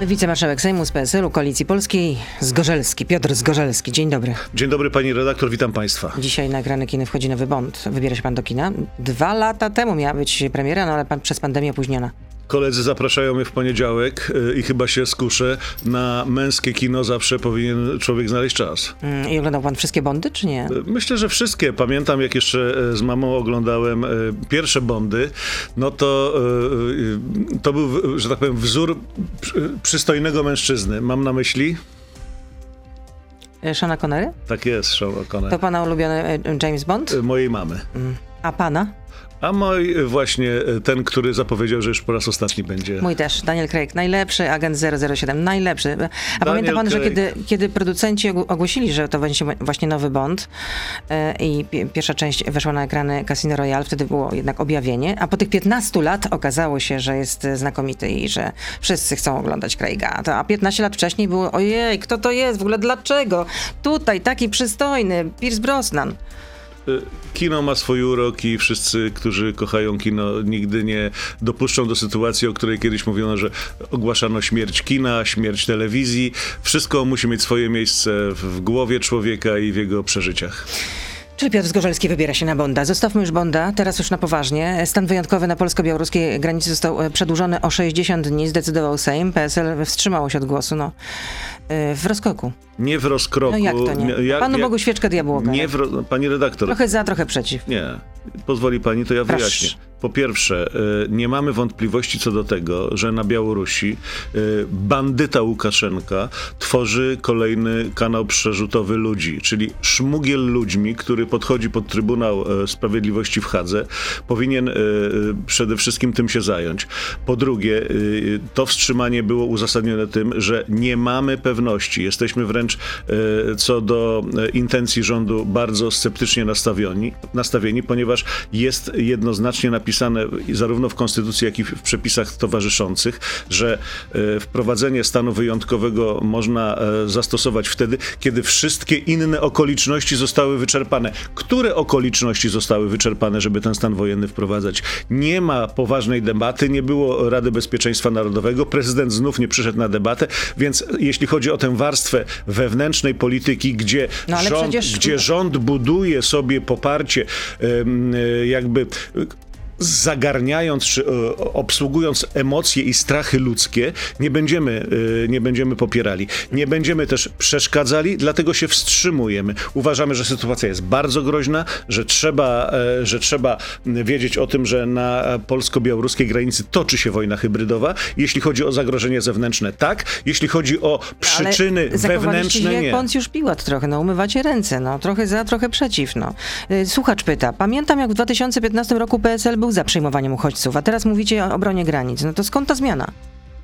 Wicemarszałek Sejmu z PSL-u Koalicji Polskiej Zgorzelski, Piotr Zgorzelski. Dzień dobry. Dzień dobry pani redaktor, witam państwa. Dzisiaj nagrany kiny wchodzi nowy Bond. Wybiera się pan do kina. Dwa lata temu miała być premiera, no ale pan przez pandemię opóźniona. Koledzy zapraszają mnie w poniedziałek y, i chyba się skuszę. Na męskie kino zawsze powinien człowiek znaleźć czas. Mm, I oglądał pan wszystkie Bondy, czy nie? Y, Myślę, że wszystkie. Pamiętam, jak jeszcze y, z mamą oglądałem pierwsze Bondy, no to to był, że tak powiem, wzór przy- przystojnego mężczyzny. Mam na myśli? E, Seana Connery? Tak jest, Sean To O'Connor. pana ulubiony e, James Bond? Mojej mamy. A pana? A mój y, właśnie y, ten, który zapowiedział, że już po raz ostatni będzie. Mój też, Daniel Craig, najlepszy agent 007, najlepszy. A pamięta pan, że Craig. kiedy, kiedy producenci ogł- ogłosili, że to będzie właśnie nowy Bond e, i pi- pierwsza część weszła na ekrany Casino Royale, wtedy było jednak objawienie, a po tych 15 lat okazało się, że jest znakomity i że wszyscy chcą oglądać Craiga. A 15 lat wcześniej było, ojej, kto to jest, w ogóle dlaczego? Tutaj taki przystojny, Pierce Brosnan. Kino ma swój urok i wszyscy, którzy kochają kino, nigdy nie dopuszczą do sytuacji, o której kiedyś mówiono, że ogłaszano śmierć kina, śmierć telewizji. Wszystko musi mieć swoje miejsce w głowie człowieka i w jego przeżyciach. Czyli Piotr Zgorzelski wybiera się na Bonda. Zostawmy już Bonda, teraz już na poważnie. Stan wyjątkowy na polsko-białoruskiej granicy został e, przedłużony o 60 dni, zdecydował Sejm. PSL wstrzymało się od głosu, no. e, W rozkoku. Nie w rozkroku. No jak to nie? jak- Panu jak- Bogu świeczkę diabłu ogarnia. Nie w, pani redaktor. Trochę za, trochę przeciw. Nie. Pozwoli pani, to ja Proszę. wyjaśnię. Po pierwsze, y, nie mamy wątpliwości co do tego, że na Białorusi y, bandyta Łukaszenka tworzy kolejny kanał przerzutowy ludzi, czyli szmugiel ludźmi, który podchodzi pod Trybunał e, Sprawiedliwości w Hadze, powinien przede wszystkim tym się zająć. Po drugie, y, to wstrzymanie było uzasadnione tym, że nie mamy pewności. Jesteśmy wręcz co do intencji rządu bardzo sceptycznie nastawieni, nastawieni ponieważ jest jednoznacznie napisane i zarówno w Konstytucji, jak i w przepisach towarzyszących, że e, wprowadzenie stanu wyjątkowego można e, zastosować wtedy, kiedy wszystkie inne okoliczności zostały wyczerpane. Które okoliczności zostały wyczerpane, żeby ten stan wojenny wprowadzać? Nie ma poważnej debaty, nie było Rady Bezpieczeństwa Narodowego, prezydent znów nie przyszedł na debatę, więc jeśli chodzi o tę warstwę wewnętrznej polityki, gdzie, No rząd, przecież- gdzie rząd buduje sobie poparcie, e, jakby zagarniając czy e, obsługując emocje i strachy ludzkie, nie będziemy, e, nie będziemy popierali. Nie będziemy też przeszkadzali, dlatego się wstrzymujemy. Uważamy, że sytuacja jest bardzo groźna, że trzeba, e, że trzeba wiedzieć o tym, że na polsko-białoruskiej granicy toczy się wojna hybrydowa. Jeśli chodzi o zagrożenie zewnętrzne, tak. Jeśli chodzi o przyczyny Ale wewnętrzne, się jak nie. Poncjusz Piłat trochę, no umywacie ręce, no trochę za, trochę przeciw, no. Y, Słuchacz pyta, pamiętam jak w 2015 roku PSL był za przyjmowaniem uchodźców, a teraz mówicie o obronie granic, no to skąd ta zmiana?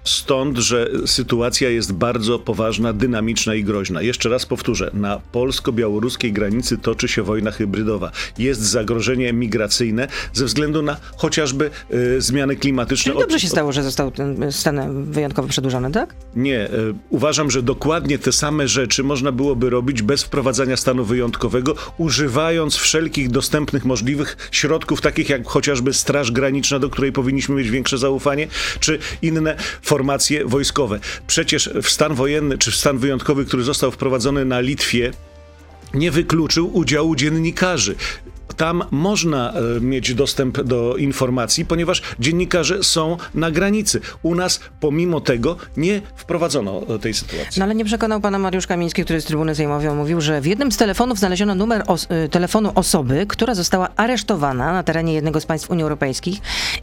Stąd, że sytuacja jest bardzo poważna, dynamiczna i groźna. Jeszcze raz powtórzę, na polsko-białoruskiej granicy toczy się wojna hybrydowa. Jest zagrożenie migracyjne ze względu na chociażby y, zmiany klimatyczne. Czyli dobrze Od- się stało, że został ten stan wyjątkowo przedłużony, tak? Nie, e, uważam, że dokładnie te same rzeczy można byłoby robić bez wprowadzania stanu wyjątkowego, używając wszelkich dostępnych możliwych środków, takich jak chociażby Straż Graniczna, do której powinniśmy mieć większe zaufanie, czy inne formacje wojskowe. Przecież w stan wojenny, czy w stan wyjątkowy, który został wprowadzony na Litwie, nie wykluczył udziału dziennikarzy. Tam można e, mieć dostęp do informacji, ponieważ dziennikarze są na granicy. U nas, pomimo tego, nie wprowadzono e, tej sytuacji. No ale nie przekonał pana Mariusz Kamiński, który z trybuny sejmowej mówił, że w jednym z telefonów znaleziono numer os- y, telefonu osoby, która została aresztowana na terenie jednego z państw Unii Europejskiej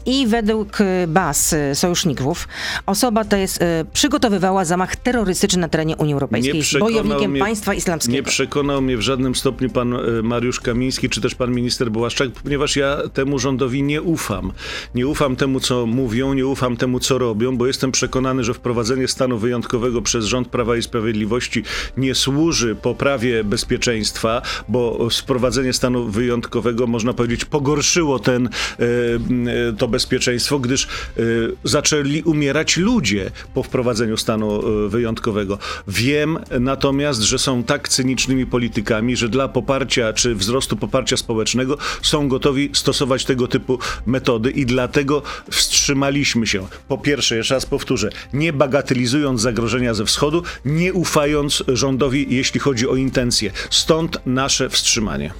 i według baz sojuszników osoba ta jest, przygotowywała zamach terrorystyczny na terenie Unii Europejskiej. Bojownikiem państwa islamskiego. Nie przekonał mnie w żadnym stopniu pan e, Mariusz Kamiński, czy też pan minister Błaszczak, ponieważ ja temu rządowi nie ufam. Nie ufam temu, co mówią, nie ufam temu, co robią, bo jestem przekonany, że wprowadzenie stanu wyjątkowego przez rząd Prawa i Sprawiedliwości nie służy poprawie bezpieczeństwa, bo wprowadzenie stanu wyjątkowego, można powiedzieć, pogorszyło ten, e, e, to bezpieczeństwo, gdyż e, zaczęli umierać ludzie po wprowadzeniu stanu wyjątkowego. Wiem natomiast, że są tak cynicznymi politykami, że dla poparcia czy wzrostu poparcia społecznego społecznego są gotowi stosować tego typu metody i dlatego wstrzymaliśmy się. Po pierwsze, jeszcze raz powtórzę, nie bagatelizując zagrożenia ze wschodu, nie ufając rządowi, jeśli chodzi o intencje. Stąd nasze wstrzymanie.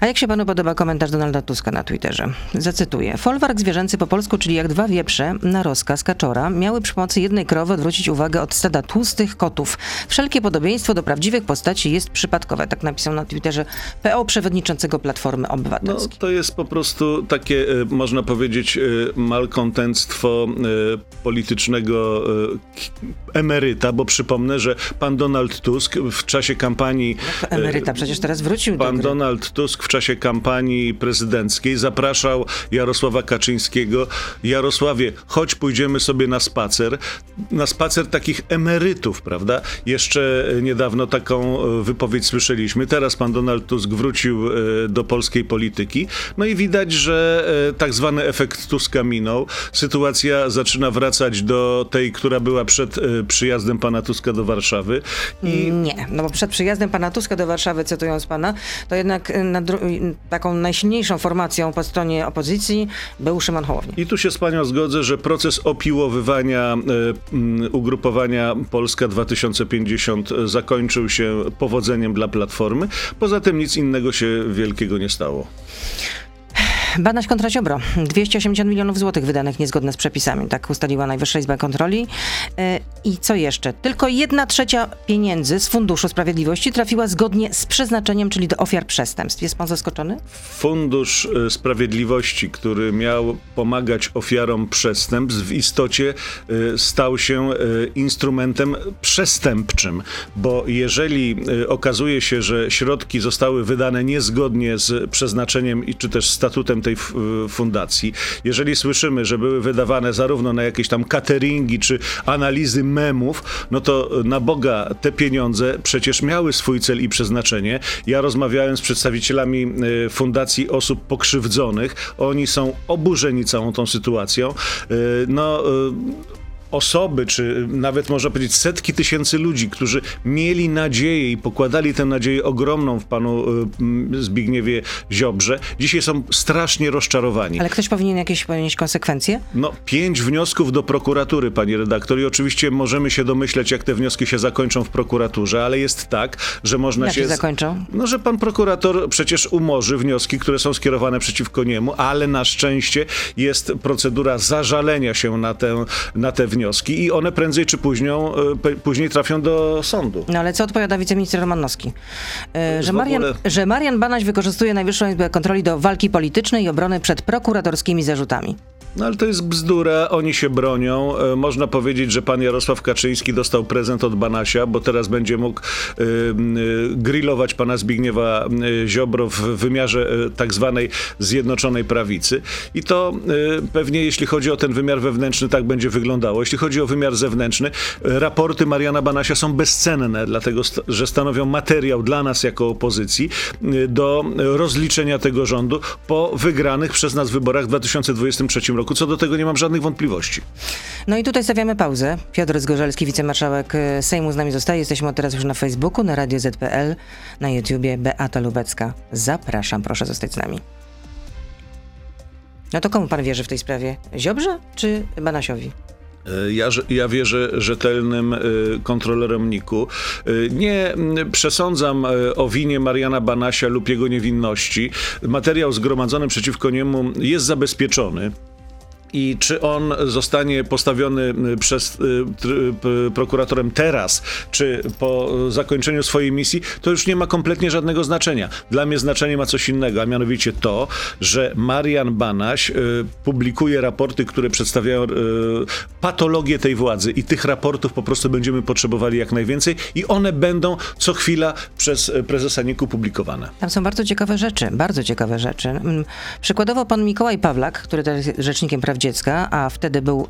A jak się panu podoba komentarz Donalda Tuska na Twitterze? Zacytuję. Folwark zwierzęcy po polsku, czyli jak dwa wieprze na rozkaz kaczora, miały przy pomocy jednej krowy odwrócić uwagę od stada tłustych kotów. Wszelkie podobieństwo do prawdziwych postaci jest przypadkowe. Tak napisał na Twitterze PO przewodniczącego Platformy No, Obywatelskiej. to jest po prostu takie, e, można powiedzieć, e, malkontenstwo e, politycznego emeryta, bo przypomnę, że pan Donald Tusk w czasie kampanii To emeryta przecież teraz wrócił do Pan gry. Donald Tusk w czasie kampanii prezydenckiej zapraszał Jarosława Kaczyńskiego. Jarosławie, chodź pójdziemy sobie na spacer. Na spacer takich emerytów, prawda? Jeszcze niedawno taką wypowiedź słyszeliśmy. Teraz pan Donald Tusk wrócił do polityki. No i widać, że e, tak zwany efekt Tuska minął. Sytuacja zaczyna wracać do tej, która była przed e, przyjazdem pana Tuska do Warszawy. I Nie, no bo przed przyjazdem pana Tuska do Warszawy, cytując pana, to jednak y, y, taką najsilniejszą formacją po stronie opozycji był Szymon Hołownia. I tu się z panią zgodzę, że proces opiłowywania e, mm, ugrupowania Polska 2050 zakończył się powodzeniem dla Platformy. Poza tym nic innego się wielkiego nie stało. stało Banaś kontra Ziobro. 280 milionów złotych wydanych niezgodne z przepisami. Tak ustaliła Najwyższa Izba Kontroli. E, I co jeszcze? Tylko jedna trzecia pieniędzy z Funduszu Sprawiedliwości trafiła zgodnie z przeznaczeniem, czyli do ofiar przestępstw. Jest pan zaskoczony? Fundusz e, Sprawiedliwości, który miał pomagać ofiarom przestępstw, w istocie e, stał się instrumentem przestępczym, bo jeżeli okazuje się, że środki zostały wydane niezgodnie z przeznaczeniem czy też statutem tej e, fundacji, jeżeli słyszymy, że były wydawane zarówno na jakieś tam cateringi czy analizy memów, no to e, na Boga te pieniądze przecież miały swój cel i przeznaczenie. Ja rozmawiałem z przedstawicielami e, Fundacji Osób Pokrzywdzonych. Oni są oburzeni całą tą sytuacją. No. Osoby, czy nawet można powiedzieć setki tysięcy ludzi, którzy mieli nadzieję i pokładali tę nadzieję ogromną w panu m, Zbigniewie Ziobrze, dzisiaj są strasznie rozczarowani. Ale ktoś powinien jakieś ponieść konsekwencje? No, pięć wniosków do prokuratury, pani redaktor, i oczywiście możemy się domyśleć, jak te wnioski się zakończą w prokuraturze, ale jest tak, że można Jak się. się zakończą? No, że pan prokurator przecież umorzy wnioski, które są skierowane przeciwko niemu, ale na szczęście jest procedura zażalenia się na, tę, na te wnioski i one prędzej czy później, później trafią do sądu. No ale co odpowiada wiceminister Romanowski? E, Że Marian, że Marian Banaś wykorzystuje Najwyższą Izbę Kontroli do walki politycznej i obrony przed prokuratorskimi zarzutami. No ale to jest bzdura, oni się bronią. E, Można powiedzieć, że pan Jarosław Kaczyński dostał prezent od Banasia, bo teraz będzie mógł m, e, grillować pana Zbigniewa Ziobro w wymiarze e, tak zwanej Zjednoczonej Prawicy. I to e, pewnie jeśli chodzi o ten wymiar wewnętrzny tak będzie wyglądało. Jeśli chodzi o wymiar zewnętrzny, raporty Mariana Banasia są bezcenne, dlatego st- że stanowią materiał dla nas jako opozycji do rozliczenia tego rządu po wygranych przez nas wyborach w 2023 roku. Co do tego nie mam żadnych wątpliwości. No i tutaj stawiamy pauzę. Piotr Zgorzelski, wicemarszałek e, Sejmu z nami zostaje. Jesteśmy od teraz już na Facebooku, na Radio ZPL, na YouTubie Beata Lubecka. Zapraszam, proszę zostać z nami. No to komu pan wierzy w tej sprawie? Ziobrze czy Banasiowi? E, Ja, ja wierzę rzetelnym e, kontrolerom NIK-u. Nie przesądzam o winie Mariana Banasia lub jego niewinności. Materiał zgromadzony przeciwko niemu jest zabezpieczony. I czy on zostanie postawiony y, przez y, p- prokuratorem teraz, czy po zakończeniu swojej misji, to już nie ma kompletnie żadnego znaczenia. Dla mnie znaczenie ma coś innego, a mianowicie to, że Marian Banaś y, publikuje raporty, które przedstawiają y, patologię tej władzy i tych raportów po prostu będziemy potrzebowali jak najwięcej i one będą co chwila przez y, prezesa NIK-u publikowane. Tam są bardzo ciekawe rzeczy, bardzo ciekawe rzeczy. Mm, Przykładowo pan Mikołaj Pawlak, który jest rzecznikiem praw dziecka, a wtedy był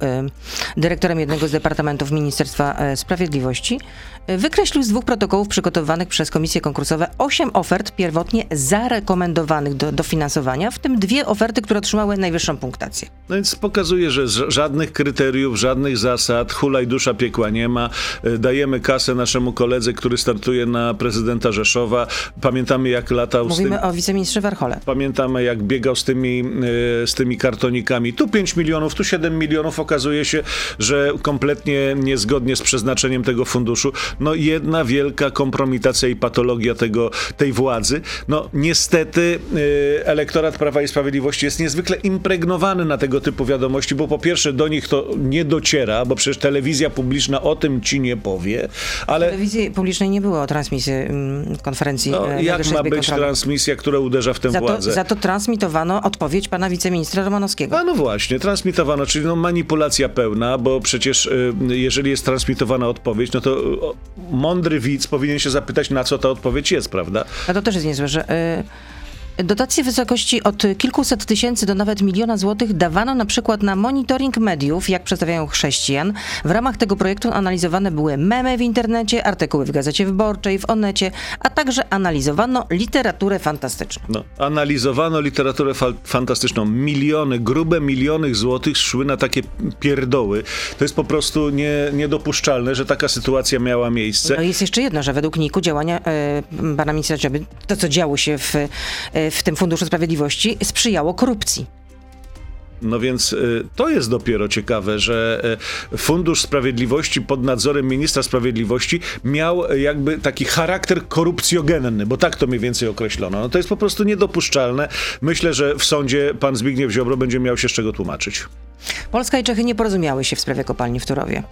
dyrektorem jednego z departamentów Ministerstwa Sprawiedliwości, wykreślił z dwóch protokołów przygotowanych przez komisje konkursowe osiem ofert pierwotnie zarekomendowanych do dofinansowania, w tym dwie oferty, które otrzymały najwyższą punktację. No więc pokazuje, że żadnych kryteriów, żadnych zasad, hulaj dusza piekła nie ma. E, dajemy kasę naszemu koledze, który startuje na prezydenta Rzeszowa. Pamiętamy jak latał Mówimy z tym... o wiceministrze Warchole. Pamiętamy jak biegał z tymi, e, z tymi kartonikami. Tu 5 milionów, tu 7 milionów. Okazuje się, że kompletnie niezgodnie z przeznaczeniem tego funduszu no jedna wielka kompromitacja i patologia tego, tej władzy. No niestety yy, elektorat Prawa i Sprawiedliwości jest niezwykle impregnowany na tego typu wiadomości, bo po pierwsze do nich to nie dociera, bo przecież telewizja publiczna o tym ci nie powie, ale... Telewizji publicznej nie było transmisji mm, konferencji no, e, Jak ma być kontroli. transmisja, która uderza w tę za władzę? To, za to transmitowano odpowiedź pana wiceministra Romanowskiego. A no właśnie, transmitowano, czyli no manipulacja pełna, bo przecież y, jeżeli jest transmitowana odpowiedź, no to mądry widz powinien się zapytać, na co ta odpowiedź jest, prawda? A to też jest niezłe, że... Y Dotacje w wysokości od kilkuset tysięcy do nawet miliona złotych dawano na przykład na monitoring mediów, jak przedstawiają chrześcijan. W ramach tego projektu analizowane były memy w internecie, artykuły w Gazecie Wyborczej, w Onecie, a także analizowano literaturę fantastyczną. No, analizowano literaturę fa fantastyczną. Miliony, grube miliony złotych szły na takie pierdoły. To jest po prostu nie, niedopuszczalne, że taka sytuacja miała miejsce. No jest jeszcze jedno, że według NIK-u działania y, pana ministra Cioby, to co działo się w y, w tym Funduszu Sprawiedliwości sprzyjało korupcji. No więc y, to jest dopiero ciekawe, że y, Fundusz Sprawiedliwości pod nadzorem ministra sprawiedliwości miał jakby taki charakter korupcjogenny, bo tak to mniej więcej określono. No to jest po prostu niedopuszczalne. Myślę, że w sądzie pan Zbigniew Ziobro będzie miał się z czego tłumaczyć. Polska i Czechy nie porozumiały się w sprawie kopalni w Turowie.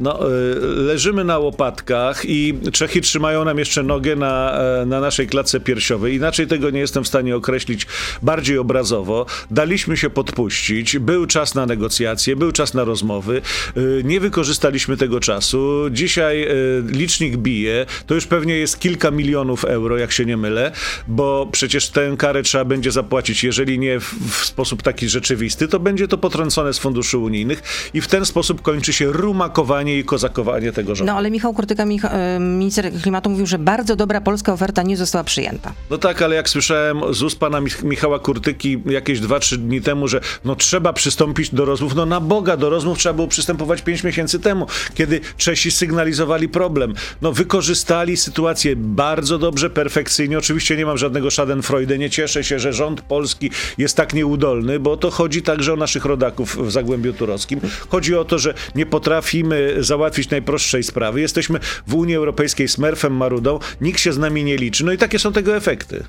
No, e, leżymy na łopatkach i Czechy trzymają nam jeszcze nogę na, e, na naszej klatce piersiowej. Inaczej tego nie jestem w stanie określić bardziej obrazowo. Daliśmy się podpuścić, był czas na negocjacje, był czas na rozmowy. E, nie wykorzystaliśmy tego czasu. Dzisiaj licznik bije. To już pewnie jest kilka milionów euro, jak się nie mylę, bo przecież tę karę trzeba będzie zapłacić. Jeżeli nie w, w sposób taki rzeczywisty, to będzie to potrącone z funduszy unijnych i w ten sposób kończy się rumakowanie i kozakowanie tego rządu. No ale Michał Kurtyka, e, minister klimatu, mówił, że bardzo dobra polska oferta nie została przyjęta. No tak, ale jak słyszałem z ust pana Michała Kurtyki jakieś 2-3 dni temu, że no trzeba przystąpić do rozmów, no na Boga, do rozmów trzeba było przystępować 5 miesięcy temu, kiedy Czesi sygnalizowali problem. No wykorzystali sytuację bardzo dobrze, perfekcyjnie. Oczywiście nie mam żadnego schadenfreude, nie cieszę się, że rząd polski jest tak nieudolny, bo to chodzi także o naszych rodaków w Zagłębiu Turowskim. Chodzi o to, że nie potrafimy załatwić najprostszej sprawy. Jesteśmy w Unii Europejskiej smerfem, marudą, nikt się z nami nie liczy. No i takie są tego efekty.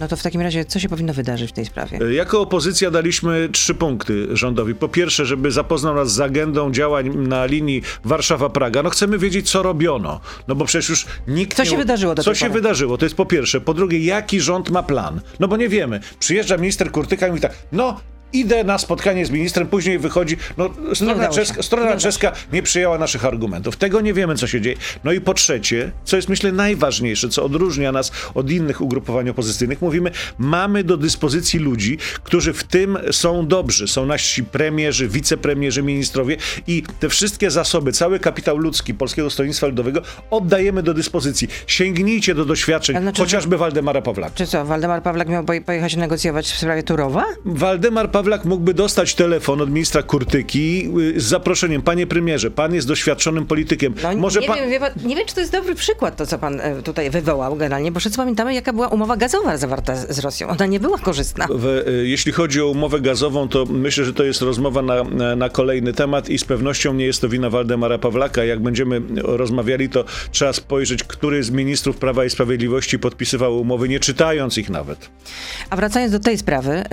No to w takim razie co się powinno wydarzyć w tej sprawie? E, jako opozycja daliśmy trzy punkty rządowi. Po pierwsze, żeby zapoznał nas z agendą działań na linii Warszawa-Praga. No chcemy wiedzieć, co robiono. No bo przecież już nikt Co nie... się wydarzyło do Co się wydarzyło? To jest po pierwsze. Po drugie, jaki rząd ma plan? No bo nie wiemy. Przyjeżdża minister Kurtyka i mówi tak, no Idę na spotkanie z ministrem, później wychodzi. No, strona czeska, strona czeska nie przyjęła naszych argumentów. Tego nie wiemy, co się dzieje. No i po trzecie, co jest myślę najważniejsze, co odróżnia nas od innych ugrupowań opozycyjnych, mówimy, mamy do dyspozycji ludzi, którzy w tym są dobrzy. Są nasi premierzy, wicepremierzy, ministrowie i te wszystkie zasoby, cały kapitał ludzki Polskiego Stronnictwa Ludowego oddajemy do dyspozycji. Sięgnijcie do doświadczeń, znaczy, chociażby Waldemara Pawlaka. Czy co, Waldemar Pawlak miał pojechać negocjować w sprawie Turowa? Waldemar Pawlak mógłby dostać telefon od ministra Kurtyki y, z zaproszeniem, panie premierze, pan jest doświadczonym politykiem. No, Może nie, pan... wiem, pan, nie wiem, czy to jest dobry przykład, to co pan e, tutaj wywołał generalnie, bo wszyscy pamiętamy, jaka była umowa gazowa zawarta z Rosją. Ona nie była korzystna. W, e, jeśli chodzi o umowę gazową, to myślę, że to jest rozmowa na, na kolejny temat i z pewnością nie jest to wina Waldemara Pawlaka. Jak będziemy rozmawiali, to trzeba spojrzeć, który z ministrów Prawa i Sprawiedliwości podpisywał umowy, nie czytając ich nawet. A wracając do tej sprawy,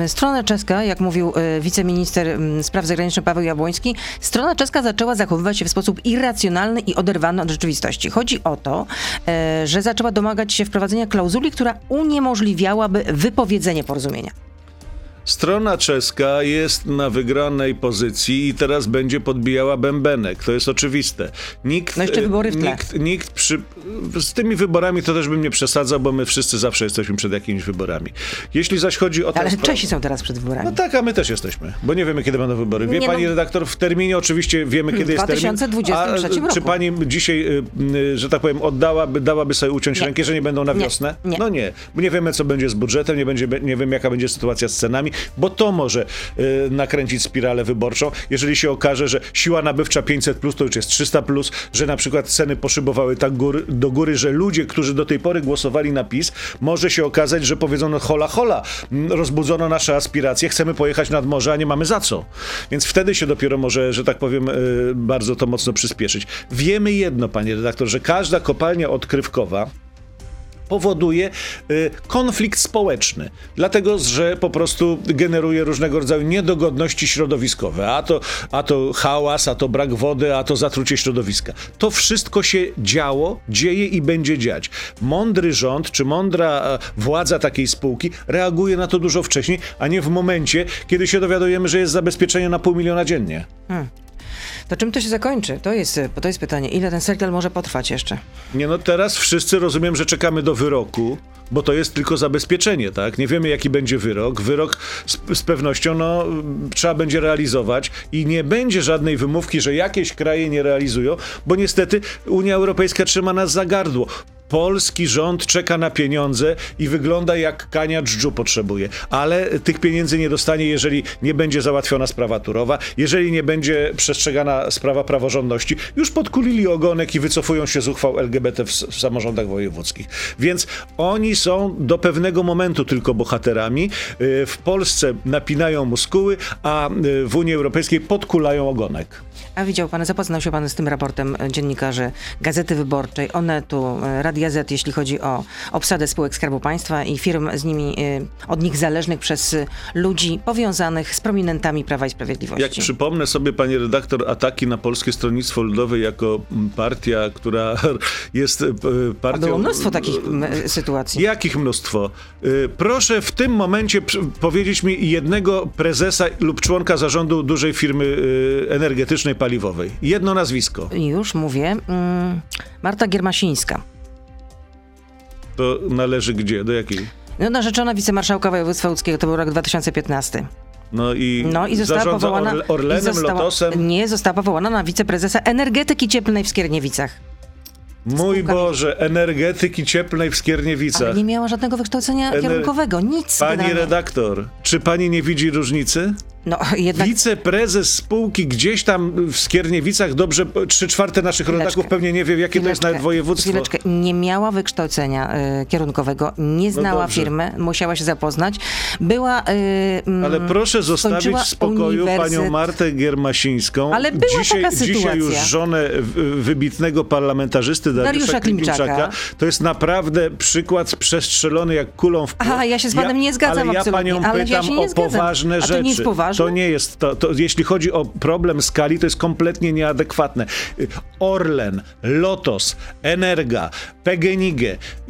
y, strona czeska czeska, jak mówił e, wiceminister spraw zagranicznych Paweł Jabłoński, strona czeska zaczęła zachowywać się w sposób irracjonalny i oderwany od rzeczywistości. Chodzi o to, e, że zaczęła domagać się wprowadzenia klauzuli, która uniemożliwiałaby wypowiedzenie porozumienia. Strona czeska jest na wygranej pozycji i teraz będzie podbijała bębenek. To jest oczywiste. Nikt, no jeszcze wybory w tle. Nikt, nikt przy, z tymi wyborami to też bym nie przesadzał, bo my wszyscy zawsze jesteśmy przed jakimiś wyborami. Jeśli zaś chodzi o... Ale Czesi są teraz przed wyborami. No tak, a my też jesteśmy, bo nie wiemy, kiedy będą wybory. Wie Nie, pani no- redaktor, w terminie oczywiście wiemy, kiedy jest termin. 2023 A roku. czy pani dzisiaj, y, że tak powiem, oddałaby, dałaby sobie uciąć Nie. rękę, że nie będą na Nie. wiosnę? Nie. No nie, bo nie wiemy, co będzie z budżetem, nie, będzie, nie wiemy, jaka będzie sytuacja z cenami, bo to może y, nakręcić spiralę wyborczą. Jeżeli się okaże, że siła nabywcza 500 plus to już jest 300 plus, że na przykład ceny poszybowały tak góry, do góry, że ludzie, którzy do tej pory głosowali na PiS, może się okazać, że powiedzą, no hola, hola, rozbudzono nasze aspiracje, chcemy pojechać nad morze, a nie mamy za co. Więc wtedy się dopiero może, że tak powiem, y, bardzo to mocno przyspieszyć. Wiemy jedno, panie redaktor, że każda kopalnia odkrywkowa, powoduje y, konflikt społeczny, dlatego że po prostu generuje różnego rodzaju niedogodności środowiskowe, a to, a to hałas, a to brak wody, a to zatrucie środowiska. To wszystko się działo, dzieje i będzie dziać. Mądry rząd czy mądra e, władza takiej spółki reaguje na to dużo wcześniej, a nie w momencie, kiedy się dowiadujemy, że jest zabezpieczenie na pół miliona dziennie. To czym to się zakończy? To jest, to jest pytanie. Ile ten serial może potrwać jeszcze? Nie no, teraz wszyscy rozumiem, że czekamy do wyroku, bo to jest tylko zabezpieczenie, tak? Nie wiemy, jaki będzie wyrok. Wyrok z, z pewnością, no, trzeba będzie realizować i nie będzie żadnej wymówki, że jakieś kraje nie realizują, bo niestety Unia Europejska trzyma nas za gardło. Polski rząd czeka na pieniądze i wygląda jak kania dżdżu potrzebuje, ale tych pieniędzy nie dostanie, jeżeli nie będzie załatwiona sprawa turowa, jeżeli nie będzie przestrzegana sprawa praworządności. Już podkulili ogonek i wycofują się z uchwał LGBT w, w samorządach wojewódzkich. Więc oni są do pewnego momentu tylko bohaterami. Y, W Polsce napinają muskuły, a y, w Unii Europejskiej podkulają ogonek. A widział pan, zapoznał się pan z tym raportem e, dziennikarzy Gazety Wyborczej, Onetu, e, Radia Z, jeśli chodzi o obsadę spółek Skarbu Państwa i firm z nimi, e, od nich zależnych przez e, ludzi powiązanych z prominentami Prawa i Sprawiedliwości. Jak przypomnę sobie, pani redaktor, ataki na Polskie Stronnictwo Ludowe jako partia, która jest e, A partią... było mnóstwo takich e, sytuacji. Jakich mnóstwo? Y, Proszę w tym momencie powiedzieć mi jednego prezesa lub członka zarządu dużej firmy y, energetycznej, paliwowej. Jedno nazwisko. Już mówię. Mm, Marta Giermasińska. To należy gdzie? Do jakiej? No, narzeczona wicemarszałka województwa łódzkiego, to był rok 2015. No i, No i została powołana. Orle- Orlenem, i została, Lotosem. Nie, została powołana na wiceprezesa energetyki cieplnej w Skierniewicach. Mój spółka- Boże, energetyki cieplnej w Skierniewicach. Ale nie miała żadnego wykształcenia Ener- kierunkowego, nic. Pani generalnie. redaktor, czy pani nie widzi różnicy? No jednak Wiceprezes spółki gdzieś tam w Skierniewicach, dobrze, trzy czwarte naszych rodaków Chwileczkę. pewnie nie wie, jakie to jest Chwileczkę, nawet województwo. Chwileczkę, nie miała wykształcenia y, kierunkowego, nie znała dobrze. firmy, musiała się zapoznać. Była. Y, mm, Ale proszę zostawić w spokoju uniwersytet- panią Martę Giermasińską. Ale była dzisiaj, taka Dzisiaj sytuacja. już żonę wybitnego parlamentarzysty Dariusza, Dariusza Klimczaka. Klimczaka. To jest naprawdę przykład przestrzelony jak kulą w płot. Aha, ja się z panem nie zgadzam Ale ja absolutnie, panią ale ja pytam się nie o zgadzam. poważne A to rzeczy. nie jest poważne? To nie jest, to, to, jeśli chodzi o problem skali, to jest kompletnie nieadekwatne. Orlen, Lotos, Energa, PGNiG,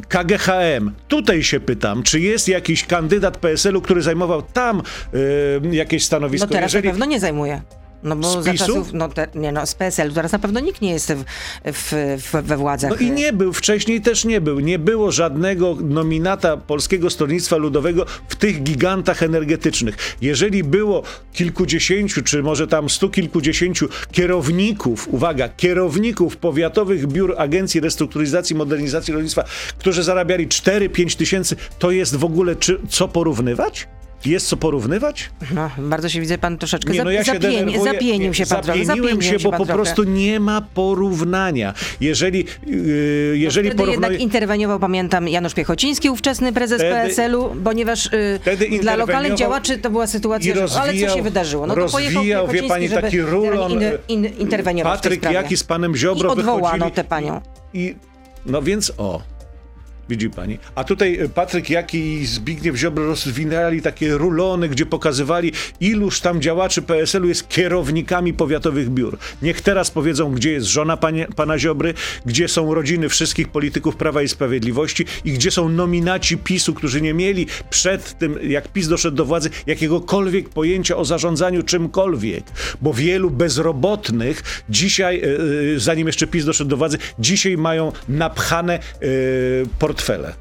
KGHM. Tutaj się pytam, czy jest jakiś kandydat PSL-u, który zajmował tam y, jakieś No stanowisko? teraz Jeżeli na pewno nie zajmuje. No bo Z za PiSu? czasów, no te, nie no, z PSL teraz na pewno nikt nie jest w, w, w, we władzach. No i nie był, wcześniej też nie był. Nie było żadnego nominata Polskiego Stronnictwa Ludowego w tych gigantach energetycznych. Jeżeli było kilkudziesięciu, czy może tam stu kilkudziesięciu kierowników, uwaga, kierowników powiatowych biur Agencji Restrukturyzacji i Modernizacji Rolnictwa, którzy zarabiali 4-5 tysięcy, to jest w ogóle czy, co porównywać? Jest co porównywać? No, bardzo się widzę, pan troszeczkę Nie, no ja się zapieni, zapienił się pan trochę. Zapieniłem zapienił się, bo po prostu nie ma porównania. Jeżeli, yy, jeżeli Wtedy porównuje... jednak interweniował, pamiętam, Janusz Piechociński, ówczesny prezes Wtedy- PSL-u, ponieważ y, Wtedy dla lokalnych działaczy to była sytuacja, i że, ale co rozwijał- się wydarzyło? No to pojechał rozwijał, wie pani, taki rulon, in, in, interweniował Patryk. Jaki z panem Ziobro I odwołano wychodzili tę panią. I, no więc o. Widzi pani. A tutaj e, Patryk Jaki i Zbigniew Ziobro rozwinęli takie rulony, gdzie pokazywali, iluż tam działaczy PSL-u jest kierownikami powiatowych biur. Niech teraz powiedzą, gdzie jest żona panie, pana Ziobry, gdzie są rodziny wszystkich polityków Prawa i Sprawiedliwości i gdzie są nominaci PiSu, którzy nie mieli przed tym, jak PiS doszedł do władzy, jakiegokolwiek pojęcia o zarządzaniu czymkolwiek. Bo wielu bezrobotnych dzisiaj, yy, zanim jeszcze PiS doszedł do władzy, dzisiaj mają napchane yy, portfele.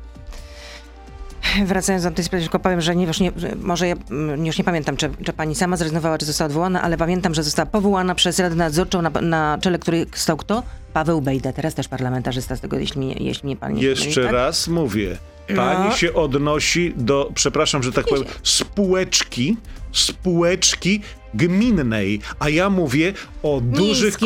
Wracając do tej sprawy, tylko powiem, że nie, już nie, może ja mm, już nie pamiętam, czy, czy, pani sama zrezygnowała, czy została odwołana, ale pamiętam, że została powołana przez Radę Nadzorczą, na, na czele której stał kto? Paweł Bejda, teraz też parlamentarzysta z tego, jeśli, jeśli mnie nie Jeszcze tak? raz mówię. Pani no. się odnosi do, przepraszam, że tak powiem, spółeczki, spółeczki gminnej, a ja mówię o dużych...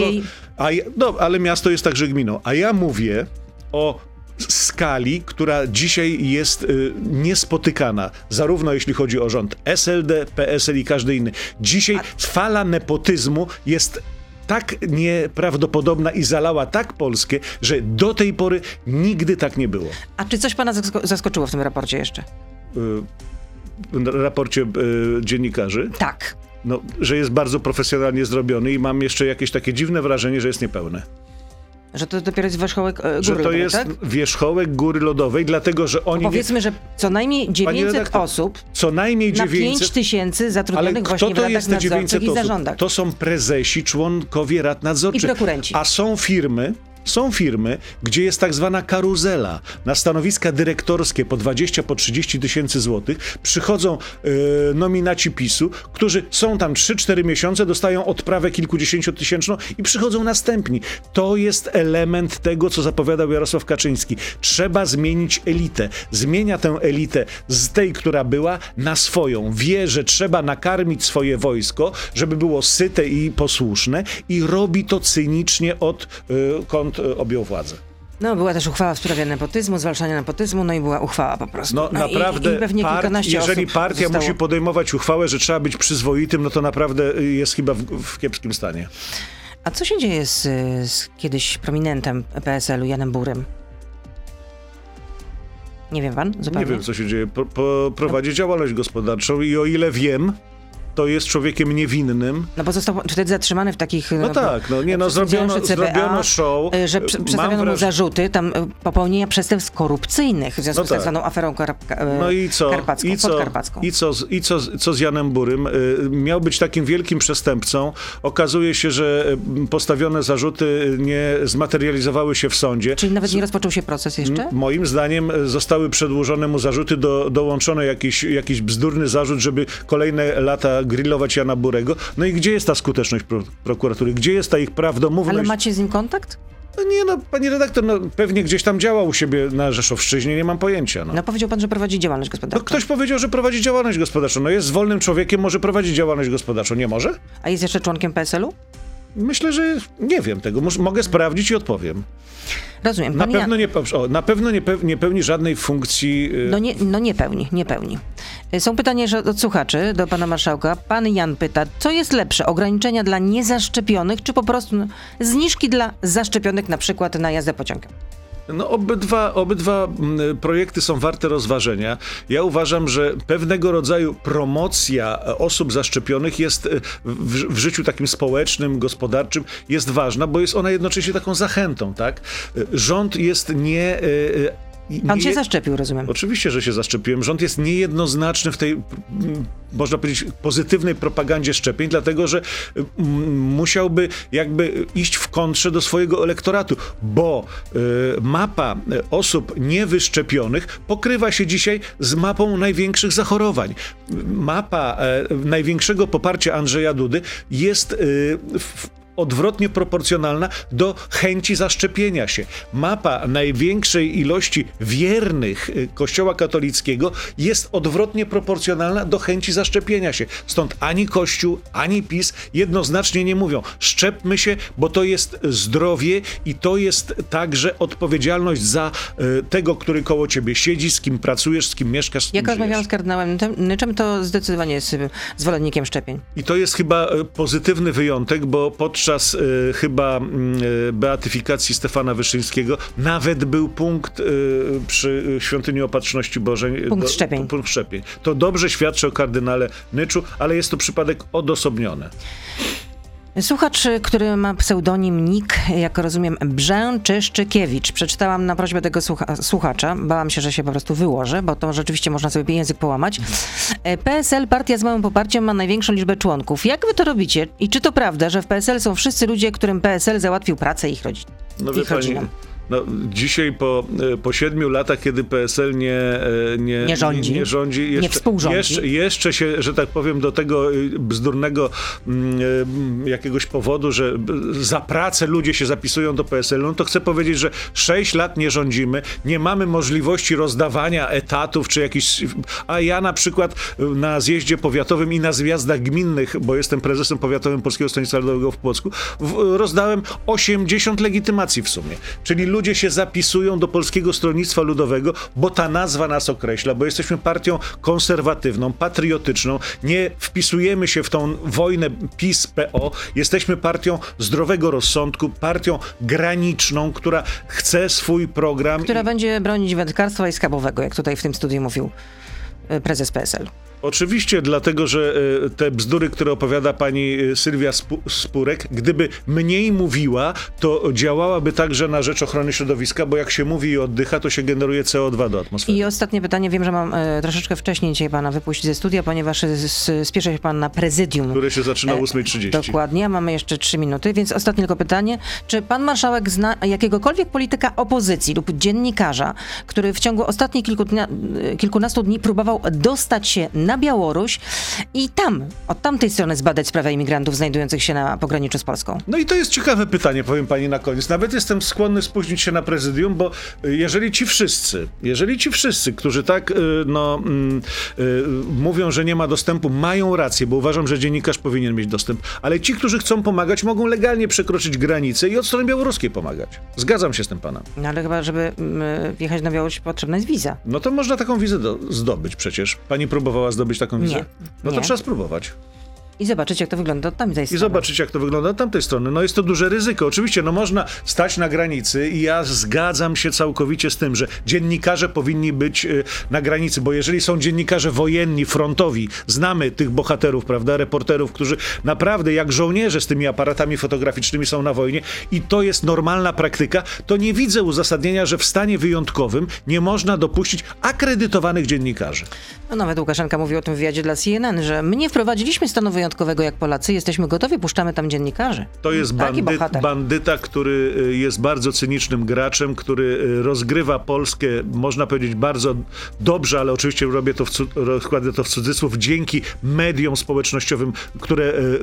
A ja, no, ale miasto jest także gminą. A ja mówię o skali, która dzisiaj jest y, niespotykana, zarówno jeśli chodzi o rząd SLD, PSL i każdy inny. Dzisiaj fala nepotyzmu jest tak nieprawdopodobna i zalała tak Polskę, że do tej pory nigdy tak nie było. A czy coś pana zaskoczyło w tym raporcie jeszcze? Y, raporcie y, dziennikarzy? Tak. No, że jest bardzo profesjonalnie zrobiony i mam jeszcze jakieś takie dziwne wrażenie, że jest niepełne. Że to dopiero jest wierzchołek e, góry Że to lodowej, jest tak? wierzchołek góry lodowej, dlatego że oni... No powiedzmy, że co najmniej 900 redaktor, osób co najmniej 900, na 5 tysięcy zatrudnionych właśnie to w radach 900 i zarządach. To są prezesi, członkowie rad nadzorczych. I prokurenci. A są firmy, są firmy, gdzie jest tak zwana karuzela. Na stanowiska dyrektorskie po 20, po 30 tysięcy złotych przychodzą yy, nominaci PiSu, którzy są tam 3-4 miesiące, dostają odprawę kilkudziesięciotysięczną i przychodzą następni. To jest element tego, co zapowiadał Jarosław Kaczyński. Trzeba zmienić elitę. Zmienia tę elitę z tej, która była, na swoją. Wie, że trzeba nakarmić swoje wojsko, żeby było syte i posłuszne i robi to cynicznie od yy, kont E, objął władzę. No, była też uchwała w sprawie nepotyzmu, zwalczania nepotyzmu, no i była uchwała po prostu. No, no naprawdę, i, i part, jeżeli partia zostało... musi podejmować uchwałę, że trzeba być przyzwoitym, no to naprawdę jest chyba w, w kiepskim stanie. A co się dzieje z, z kiedyś prominentem PSL-u, Janem Burem? Nie wiem pan? Zupełnie? Nie wiem, co się dzieje. Po, prowadzi no. działalność gospodarczą i o ile wiem, to jest człowiekiem niewinnym. No bo został wtedy zatrzymany w takich... No, no tak, no nie no, zrobiono, CBA, zrobiono show. Y, że przedstawiono wraż... mu zarzuty tam y, popełnienia przestępstw korupcyjnych w związku no tak. z tak zwaną aferą karpa, y, no i co? karpacką, I co? I, co, i co, co z Janem Burym? Miał być takim wielkim przestępcą. Okazuje się, że postawione zarzuty nie zmaterializowały się w sądzie. Czyli nawet nie rozpoczął się proces jeszcze? Moim zdaniem zostały przedłużone mu zarzuty, do, dołączono jakiś, jakiś bzdurny zarzut, żeby kolejne lata grillować Jana Burego. No i gdzie jest ta skuteczność pro prokuratury? Gdzie jest ta ich prawdomówność? Ale macie z nim kontakt? No nie no, panie redaktor, no pewnie gdzieś tam działał u siebie na Rzeszowszczyźnie, nie mam pojęcia. No, no powiedział pan, że prowadzi działalność gospodarczą. No ktoś powiedział, że prowadzi działalność gospodarczą. No jest wolnym człowiekiem, może prowadzić działalność gospodarczą. Nie może? A jest jeszcze członkiem PSL-u? Myślę, że nie wiem tego. Mogę sprawdzić i odpowiem. Rozumiem. Na pewno, nie, o, na pewno nie, pełni, nie pełni żadnej funkcji. Y, no nie, no nie pełni, nie pełni. Y, są pytania od słuchaczy do pana marszałka. Pan Jan pyta, co jest lepsze, ograniczenia dla niezaszczepionych, czy po prostu zniżki dla zaszczepionych, na przykład na jazdę pociągiem? No, obydwa, obydwa mm, projekty są warte rozważenia. Ja uważam, że pewnego rodzaju promocja osób zaszczepionych jest e, w, w, życiu takim społecznym, gospodarczym jest ważna, bo jest ona jednocześnie taką zachętą, tak? E, rząd jest nie e, Pan się zaszczepił, rozumiem. Oczywiście, że się zaszczepiłem. Rząd jest niejednoznaczny w tej, można powiedzieć, pozytywnej propagandzie szczepień, dlatego że musiałby jakby iść w kontrze do swojego elektoratu, bo y, mapa osób niewyszczepionych pokrywa się dzisiaj z mapą największych zachorowań. Mapa y, największego poparcia Andrzeja Dudy jest y, w odwrotnie proporcjonalna do chęci zaszczepienia się. Mapa największej ilości wiernych y, Kościoła katolickiego jest odwrotnie proporcjonalna do chęci zaszczepienia się. Stąd ani Kościół, ani PiS jednoznacznie nie mówią: szczepmy się, bo to jest zdrowie i to jest także odpowiedzialność za y, tego, który koło ciebie siedzi, z kim pracujesz, z kim mieszkasz. Z kim Jak rozmawiałam z kardynałem Nyczem, to zdecydowanie jest zwolennikiem szczepień. I to jest chyba y, pozytywny wyjątek, bo podczas podczas y, chyba y, beatyfikacji Stefana Wyszyńskiego nawet był punkt y, przy Świątyni Opatrzności Bożej. Punkt szczepień. Punkt szczepień. To dobrze świadczy o kardynale Nyczu, ale jest to przypadek odosobniony. Słuchacz, który ma pseudonim Nick, jak rozumiem, Brzęczyszczykiewicz. Przeczytałam na prośbę tego słucha słuchacza. Bałam się, że się po prostu wyłożę, bo to rzeczywiście można sobie język połamać. E, PSL, partia z małym poparciem, ma największą liczbę członków. Jak wy to robicie? I czy to prawda, że w PSL są wszyscy ludzie, którym PSL załatwił pracę ich, rodzin? No ich pani, rodzinom? No, dzisiaj po, e, po siedmiu latach, kiedy PSL nie, e, nie, Nie rządzi. nie, rządzi, Nie współrządzi. Jeszcze, jeszcze się, że tak powiem, do tego y, bzdurnego mm, y, jakiegoś powodu, że za pracę ludzie się zapisują do PSL, no to chcę powiedzieć, że sześć lat nie rządzimy, nie mamy możliwości rozdawania etatów czy jakichś... A ja na przykład y, na zjeździe powiatowym i na zjazdach gminnych, bo jestem prezesem powiatowym Polskiego Stronnictwa Ludowego w Płocku, w, rozdałem 80 legitymacji w sumie. Czyli ludzie się zapisują do Polskiego Stronnictwa Ludowego, bo ta nazwa nas określa, bo jesteśmy partią konserwatywną, patriotyczną, nie wpisujemy się w tą wojnę PiS-PO, jesteśmy partią zdrowego rozsądku, partią graniczną, która chce swój program. Która będzie bronić wędkarstwa i skarbowego, jak tutaj w tym studiu mówił e, prezes PSL. Oczywiście, dlatego że e, te bzdury, które opowiada pani e, Sylwia Spu- Spurek, gdyby mniej mówiła, to działałaby także na rzecz ochrony środowiska, bo jak się mówi i oddycha, to się generuje CO2 do atmosfery. I ostatnie pytanie. Wiem, że mam e, troszeczkę wcześniej dzisiaj pana wypuścić ze studia, ponieważ s- spieszy się pan na prezydium. Które się zaczyna o E, 8.30. Dokładnie, mamy jeszcze trzy minuty, więc ostatnie tylko pytanie. Czy pan marszałek zna jakiegokolwiek polityka opozycji lub dziennikarza, który w ciągu ostatnich kilku dnia, kilkunastu dni próbował dostać się na Białoruś i tam, od tamtej strony zbadać sprawę imigrantów znajdujących się na pograniczu z Polską? No i to jest ciekawe pytanie, powiem pani na koniec. Nawet jestem skłonny spóźnić się na prezydium, bo y, jeżeli ci wszyscy, jeżeli ci wszyscy, którzy tak y, no, mm, y, mówią, że nie ma dostępu, mają rację, bo uważam, że dziennikarz powinien mieć dostęp, ale ci, którzy chcą pomagać, mogą legalnie przekroczyć granicę i od strony białoruskiej pomagać. Zgadzam się z tym panem. No ale chyba, żeby mm, wjechać na Białoruś potrzebna jest wiza. No to można taką wizę do, zdobyć przecież. Pani próbowała zdobyć taką wizę? Nie, No to nie. trzeba spróbować. I zobaczyć, jak to wygląda od tamtej I strony. zobaczyć, jak to wygląda od tamtej strony. No jest to duże ryzyko. Oczywiście, no można stać na granicy i ja zgadzam się całkowicie z tym, że dziennikarze powinni być y, na granicy, bo jeżeli są dziennikarze wojenni, frontowi, znamy tych bohaterów, prawda, reporterów, którzy naprawdę jak żołnierze z tymi aparatami fotograficznymi są na wojnie i to jest normalna praktyka, to nie widzę uzasadnienia, że w stanie wyjątkowym nie można dopuścić akredytowanych dziennikarzy. No nawet Łukaszenka mówił o tym w wywiadzie dla CNN, że my nie wprowadziliśmy stanu wyjątkowego jak Polacy, jesteśmy gotowi, puszczamy tam dziennikarzy. To jest Taki bandy, bohater. bandyta, który y, jest bardzo cynicznym graczem, który y, rozgrywa Polskę, można powiedzieć, bardzo dobrze, ale oczywiście robię to w, rozkładę to w cudzysłów, dzięki mediom społecznościowym, które y,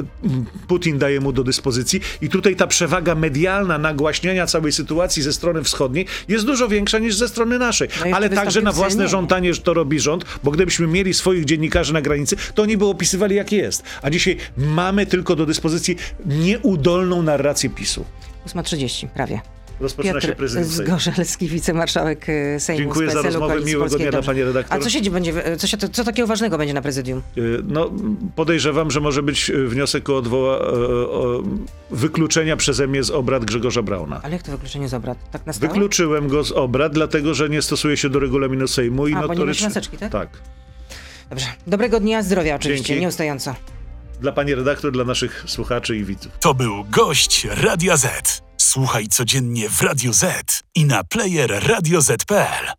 Putin daje mu do dyspozycji. I tutaj ta przewaga medialna nagłaśniania całej sytuacji ze strony wschodniej jest dużo większa niż ze strony naszej. No ale także na własne żądanie, że to robi rząd, bo gdybyśmy mieli swoich dziennikarzy na granicy, to oni by opisywali, jak jest. A dzisiaj mamy tylko do dyspozycji nieudolną narrację PiSu. 8.30 prawie. Rozpoczyna się Piotr prezydent Sejmu. Zgorzelski, wicemarszałek y, Sejmu Dziękuję z za rozmowę, Koalicji miłego dnia dla pani redaktor. A co się będzie, co, się, co takiego ważnego będzie na prezydium? Y, No, podejrzewam, że może być wniosek o, odwoła- o, wykluczenia przeze mnie z obrad Grzegorza Brauna. Ale jak to wykluczenie z obrad? Tak na stałe? Wykluczyłem go z obrad, dlatego że nie stosuje się do regulaminu Sejmu i A, bo nie nosi notorycznie... maseczki, tak? Tak. Dobrze. Dobrego dnia, zdrowia oczywiście, Dzięki. nieustająco. Dla pani redaktor, dla naszych słuchaczy i widzów. To był gość Radia Z. Słuchaj codziennie w Radio Z i na player radioz.pl.